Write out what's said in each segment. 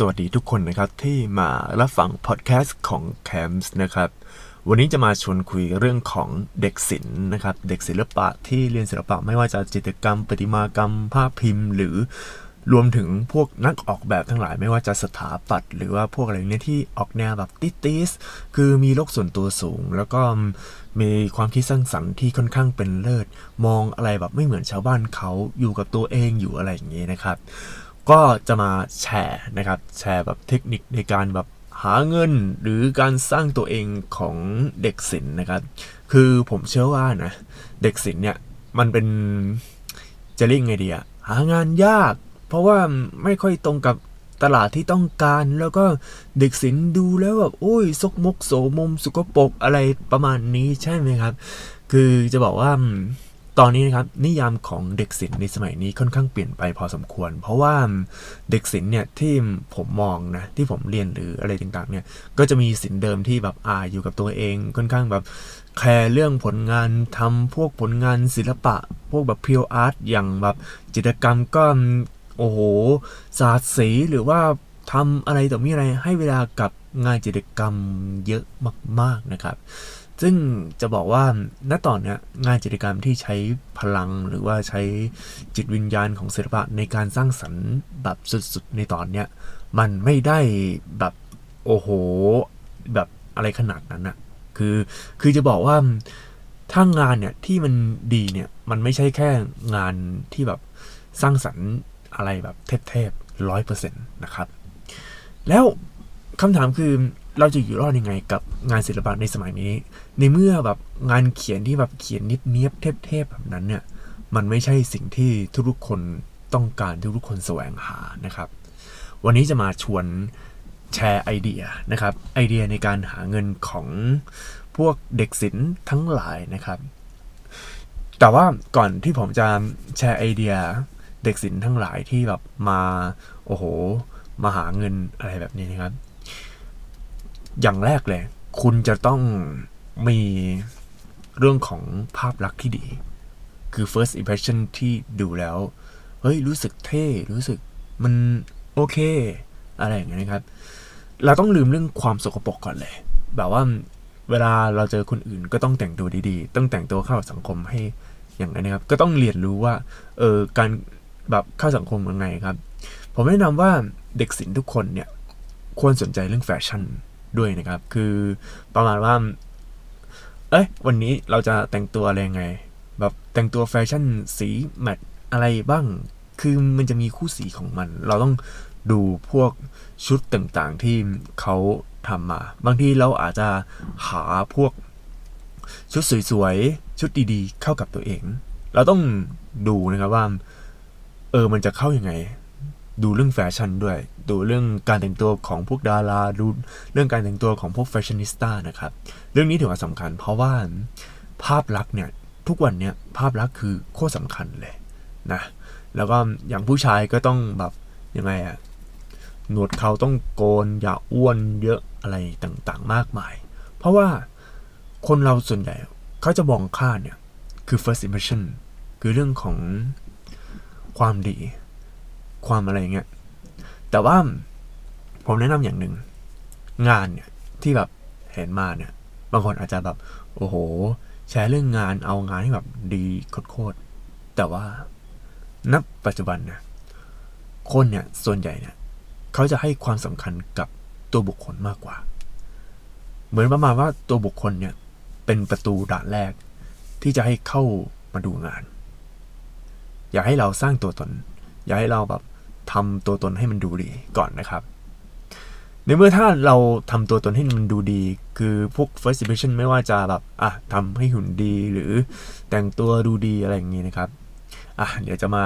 สวัสดีทุกคนนะครับที่มารับฟังพอดแคสต์ของ c a m s นะครับวันนี้จะมาชวนคุยเรื่องของเด็กศิลป์นะครับเด็กศิลปะที่เรียนศิลปะไม่ว่าจะจิตรกรรม ประติมากรรม ภาพพิมพ์ หรือรวมถึงพวกนักออกแบบทั้งหลายไม่ว่าจะสถาปัตย์หรือว่าพวกอะไรเนี่ยที่ออกแนวแบบติติสคือมีโลกส่วนตัวสูง แล้วก็มีความคิดสร้างสรรค์ที่ค่อนข้างเป็นเลิศ มองอะไรแบบไม่เหมือนชาวบ้านเขาอยู่กับตัวเองอยู่อะไรอย่างเงี้ยนะครับ ก็จะมาแชร์นะครับ แชร์แบบเทคนิคในการแบบหาเงินหรือการสร้างตัวเองของเด็กศิลป์นะครับ คือผมเชื่อว่านะ เด็กศิลป์เนี่ยมันเป็นจะเรียกไงดีอะหางานยาก เพราะว่าไม่ค่อยตรงกับตลาดที่ต้องการแล้วก็เด็กศิลป์ดูแล้วแบบโอ้ยซกมกโสมมสุกปกอะไรประมาณนี้ใช่ไหมครับ คือจะบอกว่า ตอนนี้นะครับนิยามของเด็กศิลป์ในสมัยนี้ค่อนข้างเปลี่ยนไปพอสมควร เพราะว่าเด็กศิลป์เนี่ยที่ผมมองนะที่ผมเรียนหรืออะไรต่างๆเนี่ยก็จะมีศิลป์เดิมที่แบบอ่าอยู่กับตัวเองค่อนข้างแบบแคร์เรื่องผลงานทำพวกผลงานศิลปะ พวกแบบเพียวอาร์ตอย่างแบบจิตรกรรมก็โอ้โหศาสตร์สีหรือว่าทำอะไรต่อมีอะไรให้เวลากับงานจิตรกรรมเยอะมาก ๆนะครับ ซึ่งจะบอกว่าณตอนนี้งานจิตรกรรมที่ใช้พลังหรือว่าใช้จิตวิญญาณของศิลปะในการสร้างสรรค์แบบสุดๆในตอนเนี้ยมันไม่ได้แบบโอ้โหแบบอะไรขนาดนั้นอะคือคือจะบอกว่าถ้างานเนี่ยที่มันดีเนี่ยมันไม่ใช่แค่งานที่แบบสร้างสรรค์อะไรแบบเทพๆร้อยเปอร์เซ็นต์นะครับ แล้วคำถามคือเราจะอยู่รอดยังไงกับงานศิลปะในสมัยนี้ ในเมื่อแบบงานเขียนที่แบบเขียนนิดเนียบเทพๆแบบนั้นเนี่ย มันไม่ใช่สิ่งที่ทุกๆคนต้องการทุกๆคนแสวงหานะครับ วันนี้จะมาชวนแชร์ไอเดียนะครับ ไอเดียในการหาเงินของพวกเด็กศิลป์ทั้งหลายนะครับ แต่ว่าก่อนที่ผมจะแชร์ไอเดียเด็กศิลป์ทั้งหลายที่แบบมาโอ้โหมาหาเงินอะไรแบบนี้นะครับ อย่างแรกเลย คุณจะต้อง มีเรื่องของภาพลักษณ์ที่ดี คือ first impression ที่ดูแล้ว เฮ้ย รู้สึกเท่ รู้สึกมันโอเค อะไรอย่างเงี้ยนะครับ เราต้องลืมเรื่องความสกปรกก่อนเลย แบบว่าเวลาเราเจอคนอื่นก็ต้องแต่งตัวดีๆ ต้องแต่งตัวเข้าสังคมให้อย่างนั้นนะครับ ก็ต้องเรียนรู้ว่า เออ การแบบเข้าสังคมยังไงครับ ผมแนะนำว่าเด็กศิลป์ทุกคนเนี่ย ควรสนใจเรื่องแฟชั่นด้วยนะครับ คือประมาณว่า เอ้ย วันนี้เราจะแต่งตัวอะไรยังไง แบบแต่งตัวแฟชั่นสี match อะไรบ้าง คือมันจะมีคู่สีของมัน เราต้องดูพวกชุดต่างๆที่เขาทำมา บางทีเราอาจจะหาพวกชุดสวยๆ ชุดดีๆ เข้ากับตัวเอง เราต้องดูนะครับว่า เออ มันจะเข้ายัางไง ดูเรื่องแฟชั่นด้วย ดูเรื่องการแต่งตัวของพวกดารา ดูเรื่องการแต่งตัวของพวกแฟชั่นนิสต้านะครับ เรื่องนี้ถือว่าสำคัญ เพราะว่าภาพลักษณ์เนี่ย ทุกวันเนี่ยภาพลักษณ์คือโคตรสำคัญเลยนะ แล้วก็อย่างผู้ชายก็ต้องแบบยังไงอะหนวดเขาต้องโกน อย่าอ้วนเยอะอะไรต่างๆ มากมาย เพราะว่าคนเราส่วนใหญ่เขาจะมองค่าเนี่ย คือ first impression คือเรื่องของความดี ความอะไรเงี้ย แต่ว่าผมแนะนำอย่างหนึ่งงานเนี่ยที่แบบเห็นมาเนี่ย บางคนอาจจะแบบ โอ้โห แชร์เรื่องงานเอางานที่แบบดีโคตรแต่ว่านับปัจจุบันเนี่ยคนเนี่ยส่วนใหญ่เนี่ยเขาจะให้ความสำคัญกับตัวบุคคลมากกว่า เหมือนประมาณว่าตัวบุคคลเนี่ยเป็นประตูด่านแรก ที่จะให้เข้ามาดูงาน อยากให้เราสร้างตัวตน อยากให้เราแบบ ทำตัวตนให้มันดูดีก่อนนะครับ ในเมื่อถ้าเราทำตัวตนให้มันดูดี คือพวก first impression ไม่ว่าจะแบบอะทำให้หุ่นดีหรือแต่งตัวดูดีอะไรอย่างนี้นะครับอะเดี๋ยวจะมา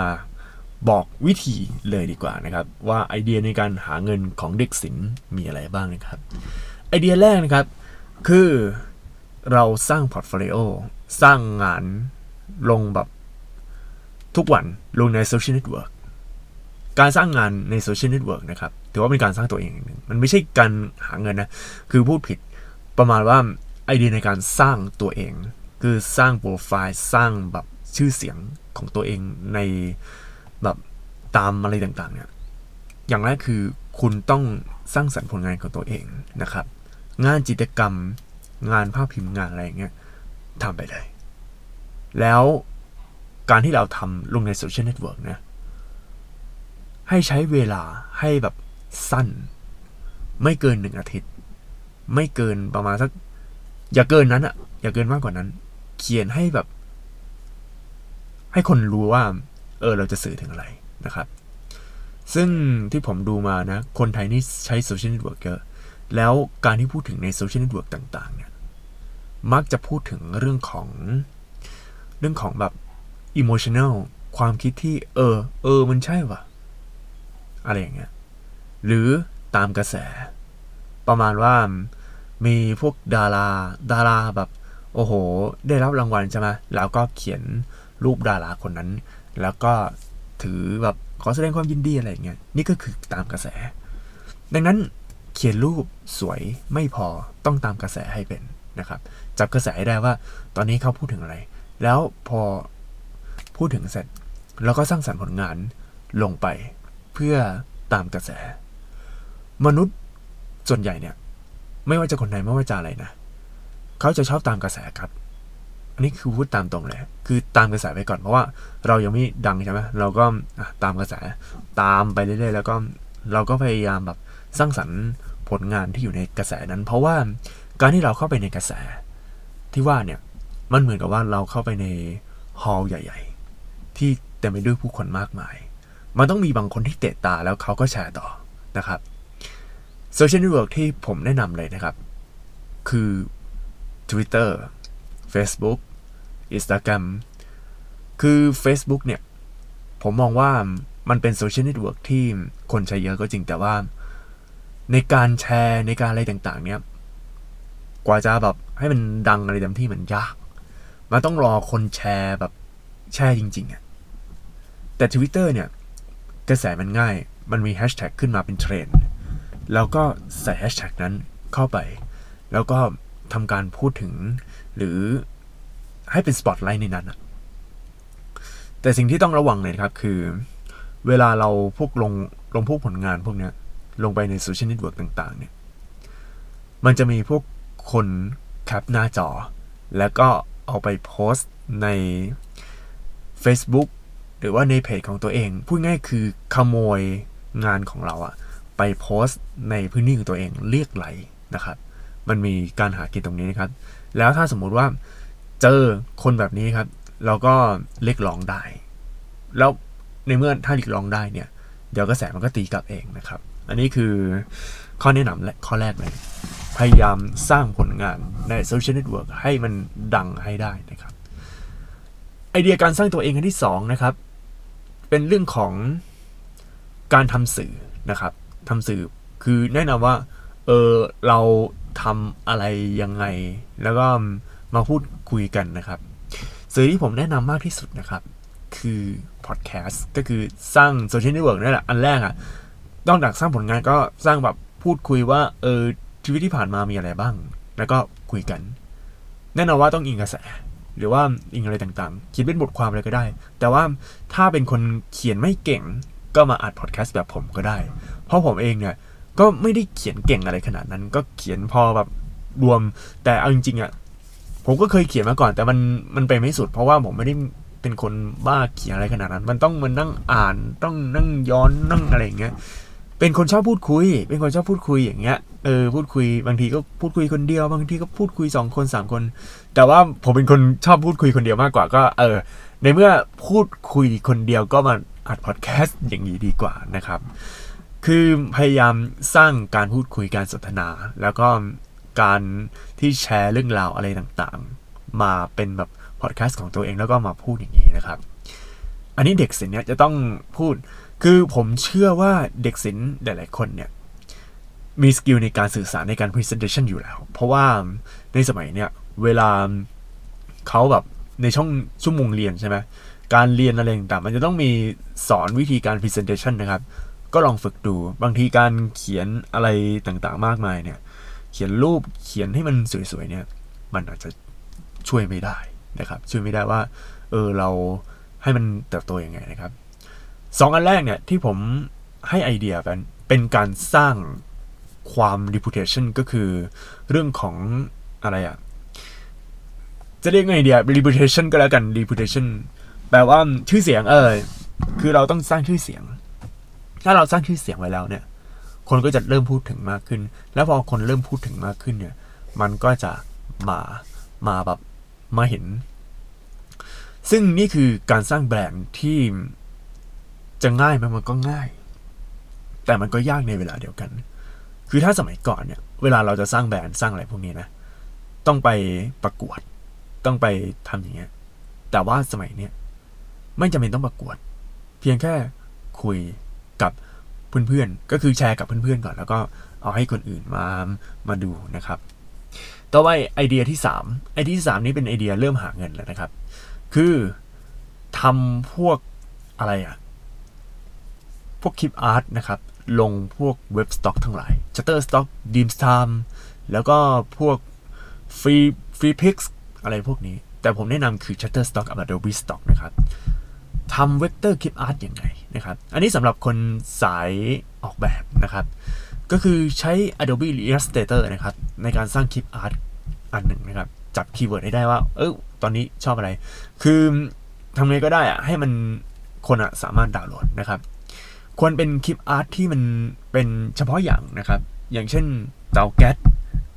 บอกวิธีเลยดีกว่านะครับ ว่าไอเดียในการหาเงินของเด็กศิลป์มีอะไรบ้างนะครับ ไอเดียแรกนะครับ คือเราสร้างพอร์ตโฟลิโอสร้างงานลงแบบทุกวันลงในโซเชียลเน็ตเวิร์ก การสร้างงานในโซเชียลเน็ตเวิร์กนะครับถือว่าเป็นการสร้างตัวเองอย่างหนึ่งมันไม่ใช่การหาเงินนะ คือพูดผิดประมาณว่าไอเดียในการสร้างตัวเอง คือสร้างโปรไฟล์สร้างแบบชื่อเสียงของตัวเองในแบบตามอะไรต่างๆเนี่ยอย่างแรกคือคุณต้องสร้างสรรค์ผลงานของตัวเองนะครับ งานจิตรกรรมงานภาพพิมพ์งานอะไรอย่างเงี้ยทำไปเลย แล้วการที่เราทำลงในโซเชียลเน็ตเวิร์กนะ ให้ใช้เวลาให้แบบสั้น ไม่เกินหนึ่งอาทิตย์ ไม่เกินประมาณสัก อย่าเกินนั้นอะอย่าเกินมากกว่านั้น เขียนให้แบบ ให้คนรู้ว่า เออเราจะสื่อถึงอะไรนะครับ ซึ่งที่ผมดูมานะ คนไทยนี่ใช้โซเชียลเน็ตเวิร์กเยอะแล้วการที่พูดถึงในโซเชียลเน็ตเวิร์กต่างๆ เนี่ย มักจะพูดถึงเรื่องของ เรื่องของแบบ emotional ความคิดที่ เออ เออ มันใช่ว่ะ อะไรอย่างเงี้ยหรือตามกระแส ประมาณว่ามีพวกดาราดาราแบบ โอ้โห ได้รับรางวัลใช่ไหมแล้วก็เขียนรูปดาราคนนั้น แล้วก็ถือแบบขอแสดงความยินดีอะไรอย่างเงี้ยนี่ก็คือตามกระแส ดังนั้นเขียนรูปสวยไม่พอต้องตามกระแสให้เป็นนะครับจับกระแสให้ได้ว่าตอนนี้เขาพูดถึงอะไร แล้วพอพูดถึงเสร็จเราก็สร้างสรรค์ผลงานลงไป พื่อตามกระแส มนุษย์ส่วนใหญ่เนี่ย ไม่ว่าจะคนไหนไม่ว่าจะอะไรนะเขาจะชอบตามกระแสครับ อันนี้คือพูดตามตรงเลย คือตามกระแสไปก่อนเพราะว่า เรายังไม่ดังใช่ไหมเราก็ตามกระแสตามไปเรื่อยๆแล้วก็เราก็พยายามแบบสร้างสรรค์ผลงานที่อยู่ในกระแสนั้น เพราะว่าการที่เราเข้าไปในกระแสที่ว่าเนี่ยมันเหมือนกับว่าเราเข้าไปในฮอลล์ใหญ่ ๆ ที่เต็มไปด้วยผู้คนมากมาย มันต้องมีบางคนที่เตะตาแล้วเขาก็แชร์ต่อนะครับโซเชียลเน็ตเวิร์กที่ผมแนะนำเลยนะครับ คือ Twitter Facebook Instagram คือ Facebook เนี่ย ผมมองว่ามันเป็นโซเชียลเน็ตเวิร์กที่คนใช้เยอะก็จริงแต่ว่า ในการแชร์ในการอะไรต่างๆ เนี่ย กว่าจะแบบให้มันดังอะไรเต็มที่มันยาก มันต้องรอคนแชร์แบบแชร์จริงๆอะแต่ Twitter เนี่ย กระแสมันง่าย มันมีแฮชแท็กขึ้นมาเป็นเทรนด์แล้วก็ใส่แฮชแท็กนั้นเข้าไป แล้วก็ทำการพูดถึง หรือให้เป็นสปอตไลท์ในนั้นอะแต่สิ่งที่ต้องระวังเลยครับคือ เวลาเราพวกลงลงพวกผลงานพวกเนี้ยลงไปในโซเชียลเน็ตเวิร์กต่างๆ เนี่ย มันจะมีพวกคนแคปหน้าจอ แล้วก็เอาไปโพสต์ใน Facebook หรือว่าในเพจของตัวเอง พูดง่ายคือขโมยงานของเราอะไปโพสต์ในพื้นที่ของตัวเองเรียกไลก์นะครับ มันมีการหากินตรงนี้นะครับ แล้วถ้าสมมุติว่าเจอคนแบบนี้ครับ เราก็เรียกร้องได้ แล้วในเมื่อถ้าเรียกร้องได้เนี่ย เดี๋ยวกระแสมันก็ตีกลับเองนะครับ อันนี้คือข้อแนะนำและข้อแรกเลย พยายามสร้างผลงานในโซเชียลเน็ตเวิร์กให้มันดังให้ได้นะครับ ไอเดียการสร้างตัวเองอันที่สองนะครับ เป็นเรื่องของการทำสื่อนะครับทำสื่อคือแนะนำว่า เออเราทำอะไรยังไง แล้วก็มาพูดคุยกันนะครับ สื่อที่ผมแนะนำมากที่สุดนะครับ คือพอดแคสต์ก็คือสร้างโซเชียลเน็ตเวิร์กนั่นแหละ อันแรกอะนอกจากสร้างผลงานก็สร้างแบบพูดคุยว่า เออชีวิตที่ผ่านมามีอะไรบ้าง แล้วก็คุยกัน แน่นอนว่าต้องอิงกระแส หรือว่าอิงอะไรต่างๆเขียนเป็นบทความอะไรก็ได้ แต่ว่าถ้าเป็นคนเขียนไม่เก่งก็มาอัดพอดแคสต์แบบผมก็ได้ เพราะผมเองเนี่ยก็ไม่ได้เขียนเก่งอะไรขนาดนั้น ก็เขียนพอแบบรวม แต่เอาจริงๆอะผมก็เคยเขียนมาก่อน แต่มันมันไปไม่สุด เพราะว่าผมไม่ได้เป็นคนบ้าเขียนอะไรขนาดนั้น มันต้องมันนั่งอ่านต้องนั่งย้อนนั่งอะไรอย่างเงี้ยเป็นคนชอบพูดคุย เป็นคนชอบพูดคุยอย่างเงี้ย เออ พูดคุย บางทีก็พูดคุยคนเดียว บางทีก็พูดคุยสองคนสามคน แต่ว่าผมเป็นคนชอบพูดคุยคนเดียวมากกว่าก็เออ ในเมื่อพูดคุยคนเดียวก็มาอัดพอดแคสต์อย่างนี้ดีกว่านะครับ คือพยายามสร้างการพูดคุยการสนทนา แล้วก็การที่แชร์เรื่องราวอะไรต่างๆ มาเป็นแบบพอดแคสต์ของตัวเองแล้วก็มาพูดอย่างนี้นะครับ อันนี้เด็กศิลป์เนี่ยจะต้องพูด คือผมเชื่อว่าเด็กศิลป์หลาย ๆ คนเนี่ยมีสกิลในการสื่อสารในการ presentation อยู่แล้ว เพราะว่าในสมัยเนี่ย เวลาเขาแบบในช่องชั่วโมงเรียนใช่ไหมการเรียนอะไรต่างๆมันจะต้องมีสอนวิธีการ presentation นะครับ ก็ลองฝึกดู บางทีการเขียนอะไรต่างๆ มากมายเนี่ย เขียนรูปเขียนให้มันสวยๆเนี่ย มันอาจจะช่วยไม่ได้นะครับ ช่วยไม่ได้ว่า เออเราให้มันเติบโตยังไงนะครับสองอันแรกเนี่ยที่ผมให้ไอเดียกันเป็นการสร้างความ reputation ก็คือเรื่องของอะไรอะ จะเรียกไงเดีย reputation ก็แล้วกัน reputation แปลว่าชื่อเสียงเออคือเราต้องสร้างชื่อเสียง ถ้าเราสร้างชื่อเสียงไว้แล้วเนี่ย คนก็จะเริ่มพูดถึงมากขึ้น แล้วพอคนเริ่มพูดถึงมากขึ้นเนี่ย มันก็จะมามาแบบมาเห็น ซึ่งนี่คือการสร้างแบรนด์ที่จะง่ายไหมมันก็ง่าย แต่มันก็ยากในเวลาเดียวกัน คือถ้าสมัยก่อนเนี่ย เวลาเราจะสร้างแบรนด์สร้างอะไรพวกนี้นะ ต้องไปประกวด ต้องไปทำอย่างเงี้ย แต่ว่าสมัยเนี้ยไม่จำเป็นต้องประกวด เพียงแค่คุยกับเพื่อนๆ ก็คือแชร์กับเพื่อนๆก่อน แล้วก็เอาให้คนอื่นมามาดูนะครับ ต่อไปไอเดียที่ 3 ไอเดียที่ 3 นี้เป็นไอเดียเริ่มหาเงินแล้วนะครับ คือทำพวกอะไรอะพวกคลิปอาร์ตนะครับ ลงพวกเว็บสต็อกทั้งหลาย Shutterstock Dreamstime แล้วก็พวก Free Freepik อะไรพวกนี้ แต่ผมแนะนำคือ Shutterstock กับ Adobe Stock นะครับทำเวกเตอร์คลิปอาร์ตยังไงนะครับ อันนี้สำหรับคนสายออกแบบนะครับ ก็คือใช้ Adobe Illustrator นะครับ ในการสร้างคลิปอาร์ตอันหนึ่งนะครับ จับคีย์เวิร์ดให้ได้ว่า เออตอนนี้ชอบอะไร คือทำไงก็ได้อะให้มันคนอะสามารถดาวน์โหลดนะครับ ควรเป็นคลิปอาร์ตที่มันเป็นเฉพาะอย่างนะครับ อย่างเช่นเตาแก๊ส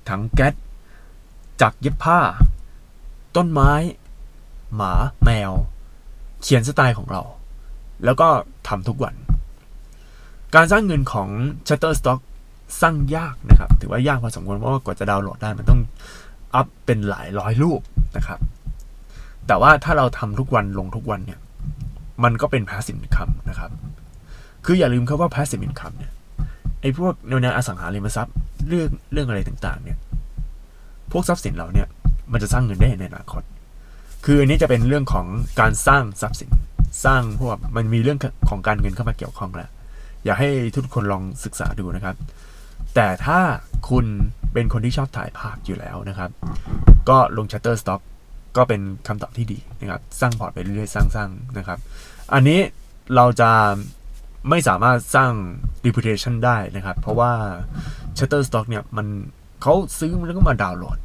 ถังแก๊สจักรเย็บผ้า ต้นไม้ หมาแมว เขียนสไตล์ของเรา แล้วก็ทำทุกวัน การสร้างเงินของ Shutterstock สร้างยากนะครับ ถือว่ายากพอสมควรเพราะว่ากว่าจะดาวน์โหลดได้มันต้องอัพเป็นหลายร้อยรูปนะครับ แต่ว่าถ้าเราทำทุกวันลงทุกวันเนี่ย มันก็เป็น passive income นะครับ คืออย่าลืมครับว่า passive income เนี่ยไอ้พวกแนวแนอสังหาริมทรัพย์เรื่องเรื่องอะไรต่างๆ เนี่ย พวกทรัพย์สินเราเนี่ย มันจะสร้างเงินได้ในอนาคต คืออันนี้จะเป็นเรื่องของการสร้างทรัพย์สิน สร้างพวกมันมีเรื่องของการเงินเข้ามาเกี่ยวข้องแล้ว อยากให้ทุกคนลองศึกษาดูนะครับ แต่ถ้าคุณเป็นคนที่ชอบถ่ายภาพอยู่แล้วนะครับ ก็ลง Shutterstock ก็เป็นคำตอบที่ดีนะครับ สร้างพอร์ตไปเรื่อยๆ สร้างๆนะครับ อันนี้เราจะไม่สามารถสร้าง reputation ได้นะครับ เพราะว่า Shutterstock เนี่ยมันเขาซื้อแล้วก็มาดาวน์โหลด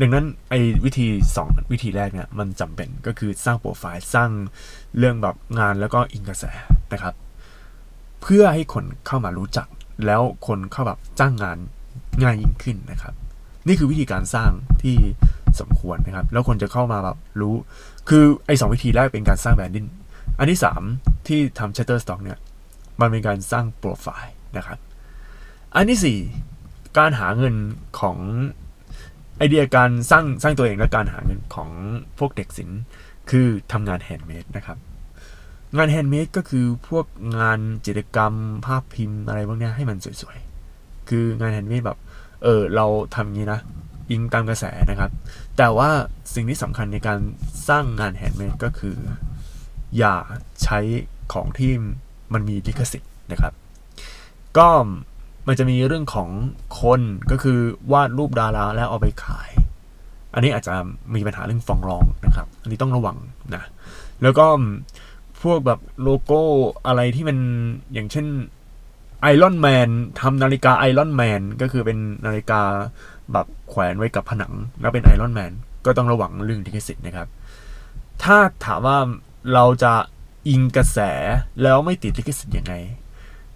ดังนั้นไอ้วิธี 2 วิธีแรกเนี่ยมันจำเป็นก็คือสร้างโปรไฟล์สร้างเรื่องแบบงานแล้วก็อิงกระแสนะครับ เพื่อให้คนเข้ามารู้จัก แล้วคนเข้าแบบจ้างงานง่ายยิ่งขึ้นนะครับ นี่คือวิธีการสร้างที่สมควรนะครับ แล้วคนจะเข้ามาแบบรู้ คือไอ้สองวิธีแรกเป็นการสร้างแบรนดิ้งอันที่ 3 ที่ทำ Shutterstock เนี่ยมันเป็นการสร้างโปรไฟล์นะครับ อันที่ 4 การหาเงินของ ไอเดียการสร้างสร้างตัวเองและการหาเงินของพวกเด็กศิลป์คือทำงานแฮนด์เมดนะครับ งานแฮนด์เมดก็คือพวกงานจิตรกรรม ภาพพิมพ์อะไรพวกนี้ให้มันสวยๆ คืองานแฮนด์เมดแบบเออเราทำอย่างนี้นะอิงตามกระแสนะครับ แต่ว่าสิ่งที่สำคัญในการสร้างงานแฮนด์เมดก็คือ อย่าใช้ของที่มันมีลิขสิทธิ์นะครับ ก็ มันจะมีเรื่องของคนก็คือวาดรูปดาราแล้วเอาไปขาย อันนี้อาจจะมีปัญหาเรื่องฟ้องร้องนะครับ อันนี้ต้องระวังนะแล้วก็พวกแบบโลโก้อะไรที่มันอย่างเช่นไอรอนแมนทำนาฬิกาไอรอนแมนก็คือเป็นนาฬิกาแบบแขวนไว้กับผนัง แล้วเป็นไอรอนแมนก็ต้องระวังเรื่องลิขสิทธิ์นะครับ ถ้าถามว่าเราจะอิงกระแสแล้วไม่ติดลิขสิทธิ์ยังไง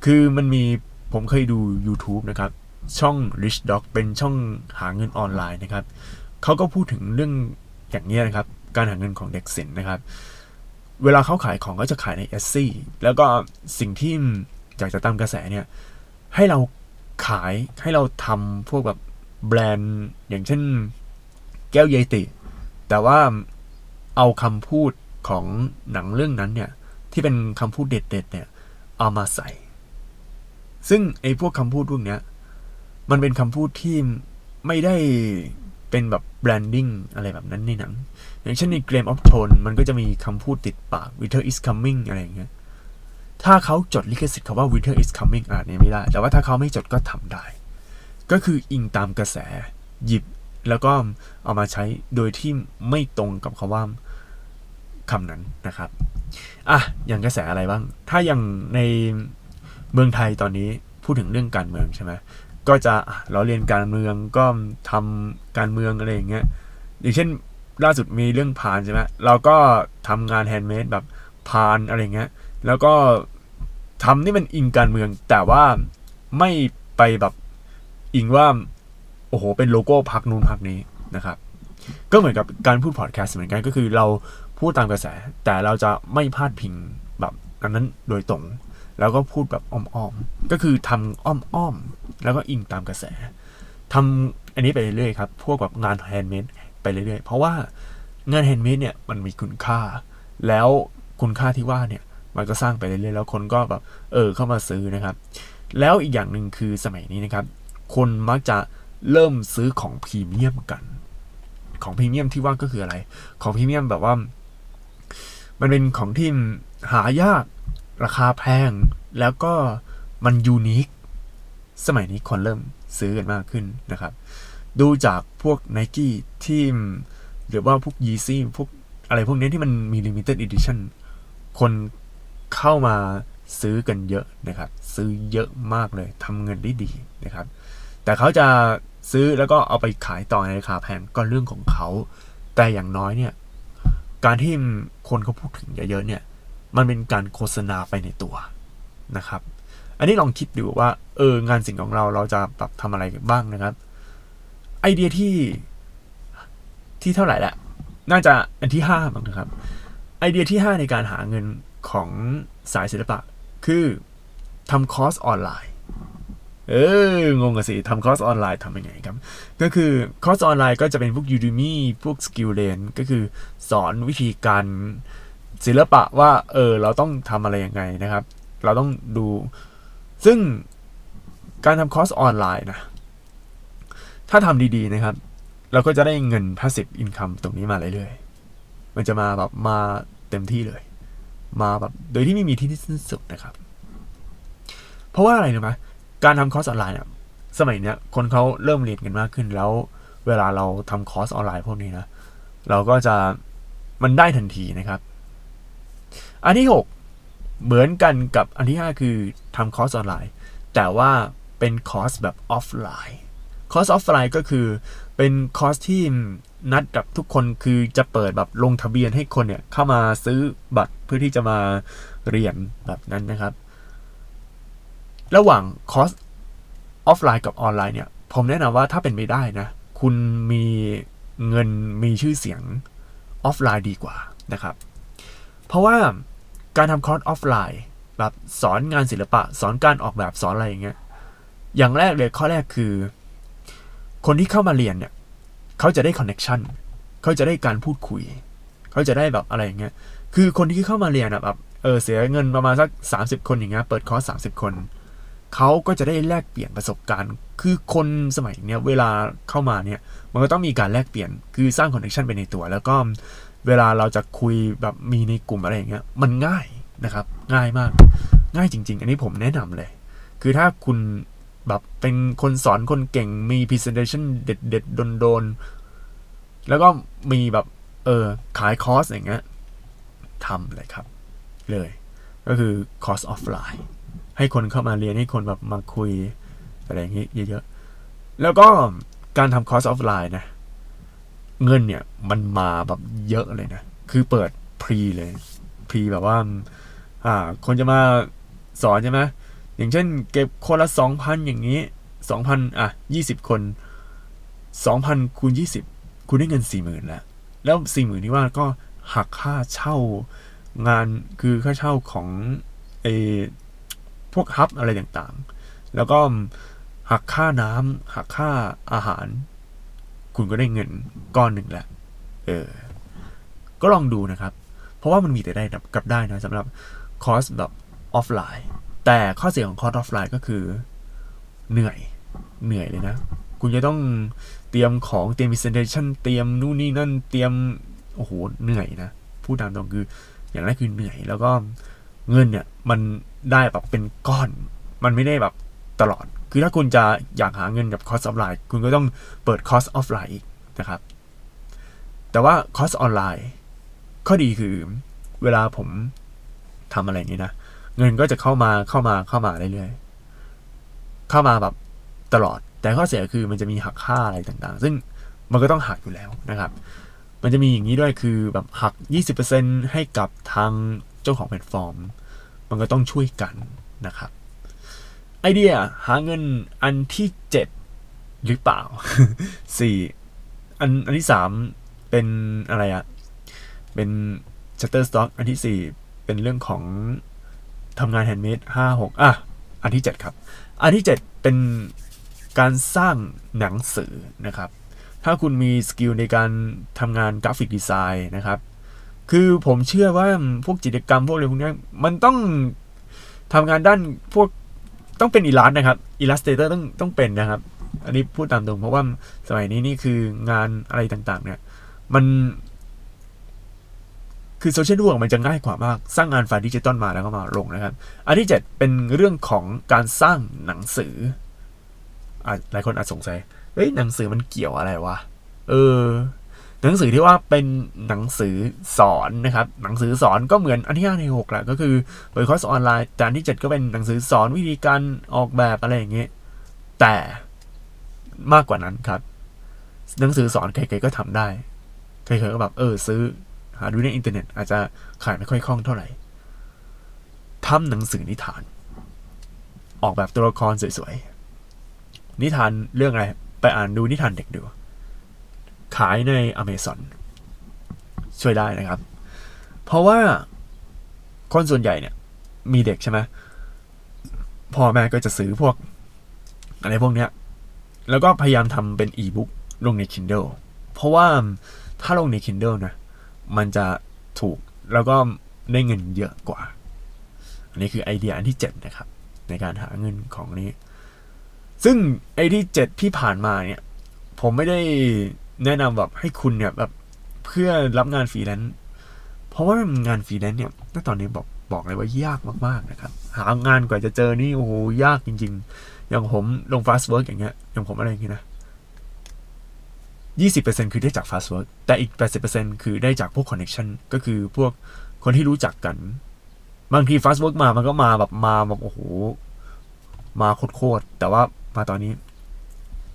คือมันมี ผมเคยดู YouTube นะครับ ช่อง Rich Dog เป็นช่องหาเงินออนไลน์นะครับเขาก็พูดถึงเรื่องอย่างนี้นะครับ การหาเงินของเด็กศิลป์นะครับ เวลาเขาขายของก็จะขายใน s อ c แล้วก็สิ่งที่อยากจะตามกระแสเนี่ย ให้เราขายให้เราทำพวกแบบแบรนด์อย่างเช่นแก้วเยติ แต่ว่าเอาคำพูดของหนังเรื่องนั้นเนี่ย ที่เป็นคำพูดเด็ด ๆ เนี่ย เอามาใส่ ซึ่งไอ้พวกคำพูดพวกเนี้ย มันเป็นคำพูดที่ไม่ได้เป็นแบบแบรนดิ้งอะไรแบบนั้นในหนัง อย่างเช่นใน Game of Thrones มันก็จะมีคำพูดติดปาก Winter is coming อะไรอย่างเงี้ย ถ้าเขาจดลิขสิทธิ์คำว่า Winter is coming อ่านเนี่ยไม่ได้ แต่ว่าถ้าเขาไม่จดก็ทำได้ ก็คืออิงตามกระแสหยิบแล้วก็เอามาใช้โดยที่ไม่ตรงกับคำว่าคำนั้นนะครับ อะ อย่างกระแสอะไรบ้าง ถ้าอย่างใน เมืองไทยตอนนี้พูดถึงเรื่องการเมืองใช่ไหมก็จะเราเรียนการเมืองก็ทำการเมืองอะไรอย่างเงี้ยอย่างเช่นล่าสุดมีเรื่องพานใช่ไหมเราก็ทำงานแฮนด์เมดแบบพานอะไรเงี้ย แล้วก็ทำนี่มันอิงการเมือง แต่ว่าไม่ไปแบบอิงว่า โอ้โห เป็นโลโก้พรรคนู้นพรรคนี้นะครับ ก็เหมือนกับการพูดพอดแคสต์เหมือนกันก็คือเราพูดตามกระแส แต่เราจะไม่พาดพิงแบบอันนั้นโดยตรง แล้วก็พูดแบบอ้อมๆ ก็คือทำอ้อมๆ แล้วก็อิงตามกระแสทำอันนี้ไปเรื่อยๆครับ พวกแบบงานแฮนด์เมดไปเรื่อยๆ เพราะว่างานแฮนด์เมดเนี่ยมันมีคุณค่า แล้วคุณค่าที่ว่าเนี่ยมันก็สร้างไปเรื่อยๆ แล้วคนก็แบบเออเข้ามาซื้อนะครับ แล้วอีกอย่างหนึ่งคือสมัยนี้นะครับ คนมักจะเริ่มซื้อของพรีเมียมกัน ของพรีเมียมที่ว่าก็คืออะไร ของพรีเมียมแบบว่า มันเป็นของที่หายาก ราคาแพง แล้วก็มัน unique สมัยนี้คนเริ่มซื้อกันมากขึ้นนะครับ ดูจากพวก n i กี้ที่หรือว่าพวก Yeezy พวกอะไรพวกนี้ที่มันมี limited edition คนเข้ามาซื้อกันเยอะนะครับ ซื้อเยอะมากเลยทำเงินได้ดีนะครับ แต่เขาจะซื้อแล้วก็เอาไปขายต่อในราคาแพงก็เรื่องของเขา แต่อย่างน้อยเนี่ย การที่คนเขาพูดถึงเยอะๆเนี่ย มันเป็นการโฆษณาไปในตัวนะครับ อันนี้ลองคิดดูว่าเอองานสิ่งของเราเราจะแบบทำอะไรบ้างนะครับ ไอเดียที่ที่เท่าไหร่แหละน่าจะอันที่ห้าบ้างนะครับ ไอเดียที่ห้าในการหาเงินของสายศิลปะ คือทำคอร์สออนไลน์ เอองงกันสิทำคอร์สออนไลน์ทำยังไงครับ ก็คือคอร์สออนไลน์ก็จะเป็นพวก Udemy พวก SkillLane ก็คือสอนวิธีการ ศิลปะว่า เออ เราต้องทำอะไรยังไงนะครับ เราต้องดู ซึ่งการทำคอร์สออนไลน์นะ ถ้าทำดีๆนะครับ เราก็จะได้เงิน passive income ตรงนี้มาเรื่อยๆ มันจะมาแบบมาเต็มที่เลย มาแบบโดยที่ไม่มีที่สิ้นสุดนะครับ เพราะว่าอะไรรู้ไหมการทำคอร์สออนไลน์เนี่ยสมัยเนี้ยคนเขาเริ่มเรียนกันมากขึ้นแล้ว เวลาเราทำคอร์สออนไลน์พวกนี้นะ เราก็จะมันได้ทันทีนะครับ อันที่ 6 เหมือนกันกับอันที่ 5 คือทำคอร์สออนไลน์ แต่ว่าเป็นคอร์สแบบออฟไลน์คอร์สออฟไลน์ก็คือเป็นคอร์สที่นัดกับทุกคนคือจะเปิดแบบลงทะเบียนให้คนเนี่ยเข้ามาซื้อบัตรเพื่อที่จะมาเรียนแบบนั้นนะครับ ระหว่างคอร์สออฟไลน์กับออนไลน์เนี่ย ผมแนะนำว่าถ้าเป็นไปได้นะ คุณมีเงินมีชื่อเสียงออฟไลน์ดีกว่านะครับ เพราะว่า การทำคอร์สออฟไลน์ แบบสอนงานศิลปะ สอนการออกแบบสอนอะไรอย่างเงี้ยอย่างแรกเลยข้อแรกคือ คนที่เข้ามาเรียนเนี่ยเขาจะได้ connection เขาจะได้การพูดคุย เขาจะได้แบบอะไรอย่างเงี้ยคือคนที่เข้ามาเรียนอะแบบเออเสียเงินประมาณสัก 30 คนอย่างเงี้ยเปิดคอร์ส30 คนเขาก็จะได้แลกเปลี่ยนประสบการณ์ คือคนสมัยเนี้ยเวลาเข้ามาเนี่ย มันก็ต้องมีการแลกเปลี่ยน คือสร้างคอนเนคชันไปในตัว แล้วก็ เวลาเราจะคุยแบบมีในกลุ่มอะไรอย่างเงี้ยมันง่ายนะครับ ง่ายมาก ง่ายจริง ๆ อันนี้ผมแนะนำเลย คือถ้าคุณแบบเป็นคนสอนคนเก่งมี presentation เด็ดเด็ดโดนโดนๆแล้วก็มีแบบเออขายคอร์สอย่างเงี้ยทำเลยครับ เลย ก็คือคอร์สออฟไลน์ให้คนเข้ามาเรียนให้คนแบบมาคุยอะไรอย่างเงี้ยเยอะๆแล้วก็การทำคอร์สออฟไลน์นะ เงินเนี่ยมันมาแบบเยอะเลยนะ คือเปิด pre เลย pre แบบว่า อ่า คนจะมาสอนใช่ไหมอย่างเช่น เก็บคนละสองพันอย่างนี้สองพันอะยี่สิบคนสองพันคูณยี่สิบคุณได้เงินสี่หมื่นแล้ว แล้วสี่หมื่นนี้ว่าก็หักค่าเช่างานคือค่าเช่าของไอพวก hub อะไรต่างๆ แล้วก็หักค่าน้ำหักค่าอาหาร คุณก็ได้เงินก้อนหนึ่งแหละ เออ ก็ลองดูนะครับ เพราะว่ามันมีแต่ได้กับได้นะสำหรับคอร์สแบบออฟไลน์ แต่ข้อเสียของคอร์สออฟไลน์ก็คือเหนื่อย เหนื่อยเลยนะ คุณจะต้องเตรียมของเตรียม presentation เตรียมนู่นนี่นั่น เตรียม โอ้โห เหนื่อยนะ พูดตามตรงคือ อย่างแรกคือเหนื่อย แล้วก็เงินเนี่ย มันได้แบบเป็นก้อน มันไม่ได้แบบตลอด คือถ้าคุณจะอยากหาเงินกับคอร์สออฟไลน์คุณก็ต้องเปิดคอร์สออฟไลน์อีกนะครับ แต่ว่าคอร์สออนไลน์ ข้อดีคือเวลาผมทำอะไรนี้นะ เงินก็จะเข้ามาเข้ามาเข้ามาเรื่อยๆเข้ามาแบบตลอด แต่ข้อเสียคือมันจะมีหักค่าอะไรต่างๆ ซึ่งมันก็ต้องหักอยู่แล้วนะครับ มันจะมีอย่างนี้ด้วยคือแบบหัก 20%ให้กับทางเจ้าของแพลตฟอร์ม มันก็ต้องช่วยกันนะครับ ไอเดียหาเงินอันที่7หรือเปล่า4อันอันที่3เป็นอะไรอะเป็น Shutterstock อันที่4เป็นเรื่องของทำงานแฮนด์เมดห้าหกอะ อันที่7ครับ อันที่7เป็นการสร้างหนังสือนะครับ ถ้าคุณมีสกิลในการทำงานกราฟิกดีไซน์นะครับ คือผมเชื่อว่าพวกจิตรกรรมพวกอะไรพวกนี้มันต้องทำงานด้านพวก ต้องเป็น Illus นะครับ Illustrator ต้องต้องเป็นนะครับ อันนี้พูดตามตรงเพราะว่าสมัยนี้นี่คืองานอะไรต่างๆ เนี่ย มันคือโซเชียลเน็ตเวิร์กมันจะง่ายกว่ามาก สร้างงานไฟล์ดิจิตอลมาแล้วก็มาลงนะครับ อันที่ 7 เป็นเรื่องของการสร้างหนังสือ หลายคนอาจสงสัย เฮ้ยหนังสือมันเกี่ยวอะไรวะ เออ หนังสือที่ว่าเป็นหนังสือสอนนะครับ หนังสือสอนก็เหมือนอันที่ห้าในหกแหละก็คือเปิดคอร์สออนไลน์แต่อันที่เจ็ดก็เป็นหนังสือสอนวิธีการออกแบบอะไรอย่างเงี้ยแต่มากกว่านั้นครับ หนังสือสอนใครๆก็ทำได้ใครๆก็แบบเออซื้อหาดูในอินเทอร์เน็ต อาจจะขายไม่ค่อยคล่องเท่าไหร่ทำหนังสือนิทาน ออกแบบตัวละครสวยๆนิทานเรื่องอะไร ไปอ่านดูนิทานเด็กดู ขายในอเมซอนช่วยได้นะครับ เพราะว่าคนส่วนใหญ่เนี่ย มีเด็กใช่ไหมพ่อแม่ก็จะซื้อพวก อะไรพวกเนี้ย แล้วก็พยายามทำเป็นอีบุ๊กลงใน Kindle เพราะว่าถ้าลงใน Kindle นะ มันจะถูกแล้วก็ได้เงินเยอะกว่า อันนี้คือไอเดียอันที่ 7 นะครับ ในการหาเงินของนี้ ซึ่งไอที่ 7 ที่ผ่านมาเนี่ย ผมไม่ได้ แนะนำแบบให้คุณเนี่ยแบบเพื่อรับงานฟรีแลนซ์เพราะว่างานฟรีแลนซ์เนี่ยณตอนนี้บอกบอกเลยว่ายากมากๆนะครับ หางานกว่าจะเจอนี่โอ้โหยากจริง ๆ อย่างผมลง fast work อย่างเงี้ยอย่างผมอะไรอย่างเงี้ยนะ20%คือได้จาก fast work แต่อีก80%คือได้จากพวก connection ก็คือพวกคนที่รู้จักกัน บางที Fastwork มามันก็มาแบบมาแบบโอ้โหมาโคตรๆแต่ว่ามาตอนนี้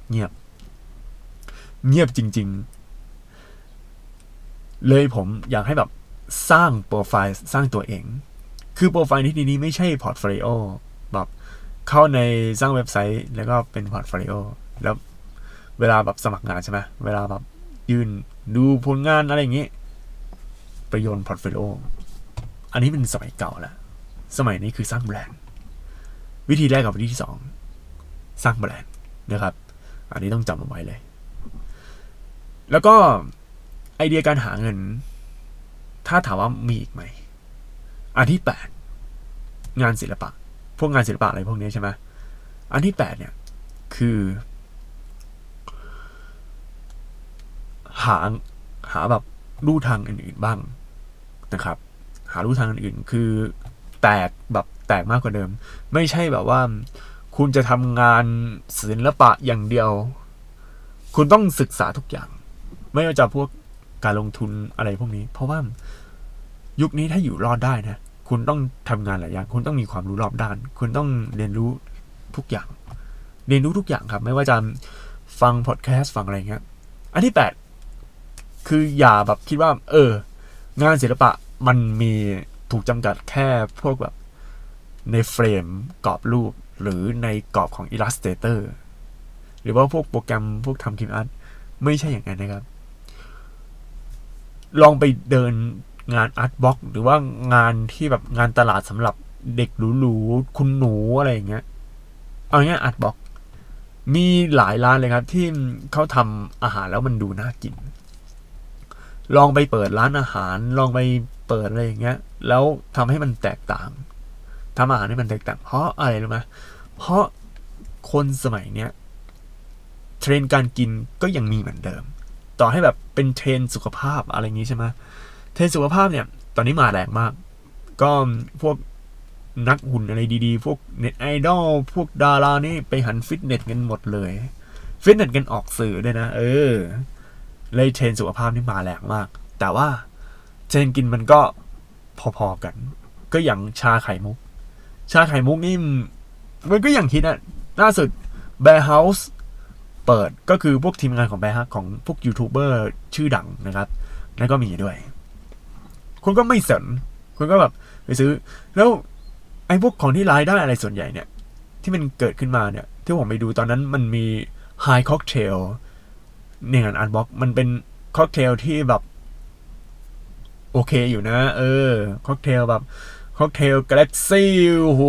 เงียบ เงียบจริง ๆ เลยผมอยากให้แบบสร้างโปรไฟล์สร้างตัวเอง คือโปรไฟล์ที่นี้ไม่ใช่ portfolio แบบเข้าในสร้างเว็บไซต์ แล้วก็เป็น portfolio แล้วเวลาแบบสมัครงานใช่ไหมเวลาแบบยื่นดูผลงานอะไรอย่างนี้ ประโยชน์ portfolio อันนี้เป็นสมัยเก่าแล้ว สมัยนี้คือสร้างแบรนด์ วิธีแรกกับวิธีที่สองสร้างแบรนด์นะครับ อันนี้ต้องจำเอาไว้เลย แล้วก็ไอเดียการหาเงิน ถ้าถามว่ามีอีกไหมอันที่แปดงานศิลปะ พวกงานศิลปะอะไรพวกนี้ใช่ไหมอันที่แปดเนี่ย คือ หาหาแบบลู่ทางอื่นๆบ้างนะครับ หาลู่ทางอื่นๆคือแตกแบบแตกมากกว่าเดิม ไม่ใช่แบบว่า คุณจะทำงานศิลปะอย่างเดียว คุณต้องศึกษาทุกอย่าง ไม่ว่าจะพวกการลงทุนอะไรพวกนี้ เพราะว่ายุคนี้ถ้าอยู่รอดได้นะ คุณต้องทำงานหลายอย่าง คุณต้องมีความรู้รอบด้าน คุณต้องเรียนรู้ทุกอย่าง เรียนรู้ทุกอย่างครับ ไม่ว่าจะฟังพอดแคสต์ฟังอะไรเงี้ย อันที่แปดคืออย่าแบบคิดว่า เออ งานศิลปะมันมีถูกจำกัดแค่พวกแบบในเฟรมกรอบรูปหรือในกรอบของ Illustrator หรือว่าพวกโปรแกรมพวกทำคิมอาร์ตไม่ใช่อย่างนั้นนะครับ ลองไปเดินงานอาร์ตบ็อกหรือว่างานที่แบบงานตลาดสำหรับเด็กหรูๆคุณหนูอะไรอย่างเงี้ย เอาง่าย Artbox มีหลายร้านเลยครับ ที่เขาทำอาหารแล้วมันดูน่ากิน ลองไปเปิดร้านอาหาร ลองไปเปิดอะไรอย่างเงี้ย แล้วทำให้มันแตกต่างทำอาหารให้มันแตกต่าง เพราะอะไรรู้ไหมเพราะคนสมัยเนี้ยเทรนด์การกินก็ยังมีเหมือนเดิม ต่อให้แบบเป็นเทรนด์สุขภาพอะไรอย่างงี้ใช่ไหมเทรนด์สุขภาพเนี่ย ตอนนี้มาแรงมาก ก็พวกนักหุ่นอะไรดีๆ พวกเน็ตไอดอลพวกดารานี่ไปหันฟิตเนสกันหมดเลย ฟิตเนสกันออกสื่อด้วยนะ เออ เลยเทรนด์สุขภาพนี่มาแรงมาก แต่ว่าเทรนด์กินมันก็พอๆกัน ก็อย่างชาไข่มุก ชาไข่มุกนี่มันก็อย่างคิดอะล่าสุด Bear House เปิดก็คือพวกทีมงานของ Bear House ของพวกยูทูบเบอร์ชื่อดังนะครับนั่นก็มีด้วย คุณก็ไม่สนคุณก็แบบไปซื้อ แล้วไอ้พวกของที่รายได้อะไรส่วนใหญ่เนี่ย ที่มันเกิดขึ้นมาเนี่ย ที่ผมไปดูตอนนั้นมันมี High Cocktail เนี่ยอันบ็อกมันเป็นค็อกเทลที่แบบ โอเคอยู่นะ เออค็อกเทลแบบค็อกเทลกาแล็กซี่โห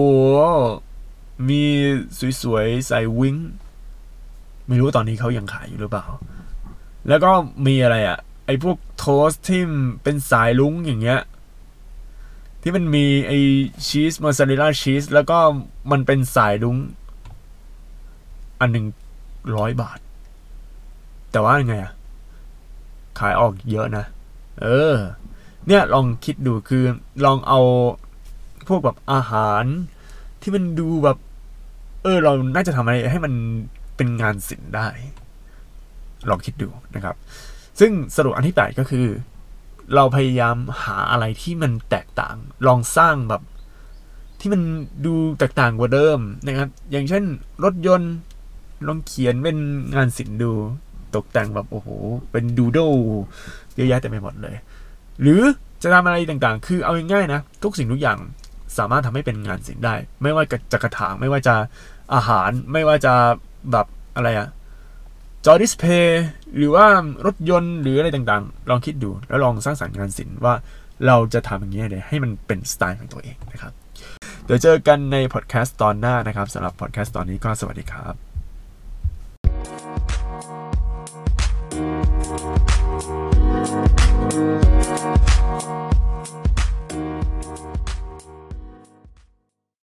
มีสวยๆ ใส่วิ้ง ไม่รู้ตอนนี้เขายังขายอยู่หรือเปล่า แล้วก็มีอะไรอะ่ะ ไอ้พวกโทสที่เป็นสายลุ้งอย่างเงี้ย ที่มันมีไอ้ชีสมอสซาเรลล่าชีสแล้วก็มันเป็นสายลุ้ง อันหนึ่งร้อยบาท แต่ว่าไงอะ ขายออกเยอะนะ เออ เนี่ยลองคิดดูคือลองเอาพวกแบบอาหารที่มันดูแบบ เออ เราน่าจะทำอะไรให้มัน เป็นงานศิลป์ได้ ลองคิดดูนะครับ ซึ่งสรุปอันที่แปดก็คือ เราพยายามหาอะไรที่มันแตกต่าง ลองสร้างแบบที่มันดูแตกต่างกว่าเดิมนะครับ อย่างเช่น รถยนต์ลองเขียนเป็นงานศิลป์ดูตกแต่งแบบโอ้โห เป็นดูโดเยอะแยะเต็มไปหมดเลย หรือจะทำอะไรต่างๆ คือเอาง่ายๆนะ ทุกสิ่งทุกอย่างสามารถทำให้เป็นงานศิลป์ได้ ไม่ว่าจะกระถาง ไม่ว่าจะอาหาร ไม่ว่าจะ แบบอะไรอะจอดิสเพย์หรือว่ารถยนต์หรืออะไรต่างๆ ลองคิดดูแล้วลองสร้างสรรค์งานศิลป์ว่าเราจะทำอย่างนี้เลยให้มันเป็นสไตล์ของตัวเองนะครับ เดี๋ยวเจอกันในพอดแคสต์ตอนหน้านะครับสำหรับพอดแคสต์ตอนนี้ก็สวัสดีครับ